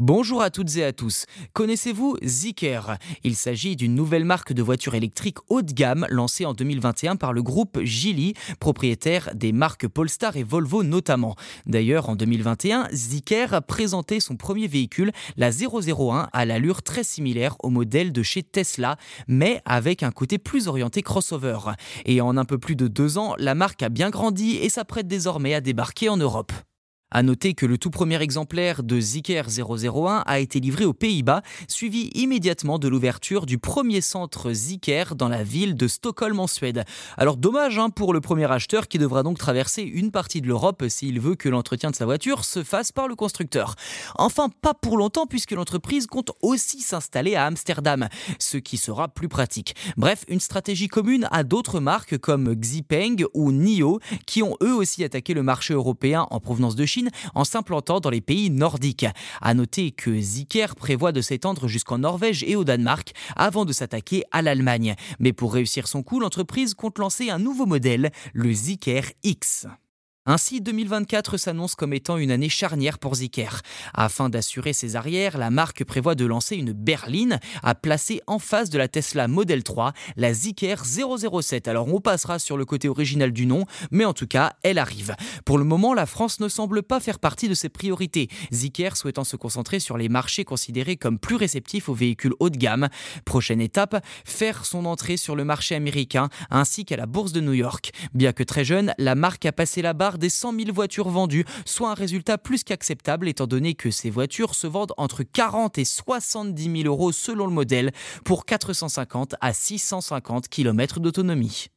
Bonjour à toutes et à tous. Connaissez-vous Zeekr? Il s'agit d'une nouvelle marque de voitures électriques haut de gamme lancée en 2021 par le groupe Geely, propriétaire des marques Polestar et Volvo notamment. D'ailleurs, en 2021, Zeekr présentait son premier véhicule, la 001, à l'allure très similaire au modèle de chez Tesla, mais avec un côté plus orienté crossover. Et en un peu plus de deux ans, la marque a bien grandi et s'apprête désormais à débarquer en Europe. À noter que le tout premier exemplaire de Zeekr 001 a été livré aux Pays-Bas, suivi immédiatement de l'ouverture du premier centre Zeekr dans la ville de Stockholm en Suède. Alors dommage hein, pour le premier acheteur qui devra donc traverser une partie de l'Europe s'il veut que l'entretien de sa voiture se fasse par le constructeur. Enfin, pas pour longtemps puisque l'entreprise compte aussi s'installer à Amsterdam, ce qui sera plus pratique. Bref, une stratégie commune à d'autres marques comme Xipeng ou NIO qui ont eux aussi attaqué le marché européen en provenance de Chine en s'implantant dans les pays nordiques. À noter que Zeekr prévoit de s'étendre jusqu'en Norvège et au Danemark avant de s'attaquer à l'Allemagne. Mais pour réussir son coup, l'entreprise compte lancer un nouveau modèle, le Zeekr X. Ainsi, 2024 s'annonce comme étant une année charnière pour Zeekr. Afin d'assurer ses arrières, la marque prévoit de lancer une berline à placer en face de la Tesla Model 3, la Zeekr 007. Alors on passera sur le côté original du nom, mais en tout cas, elle arrive. Pour le moment, la France ne semble pas faire partie de ses priorités, Zeekr souhaitant se concentrer sur les marchés considérés comme plus réceptifs aux véhicules haut de gamme. Prochaine étape, faire son entrée sur le marché américain ainsi qu'à la bourse de New York. Bien que très jeune, la marque a passé la des 100 000 voitures vendues, soit un résultat plus qu'acceptable étant donné que ces voitures se vendent entre 40 et 70 000 euros selon le modèle pour 450 à 650 km d'autonomie.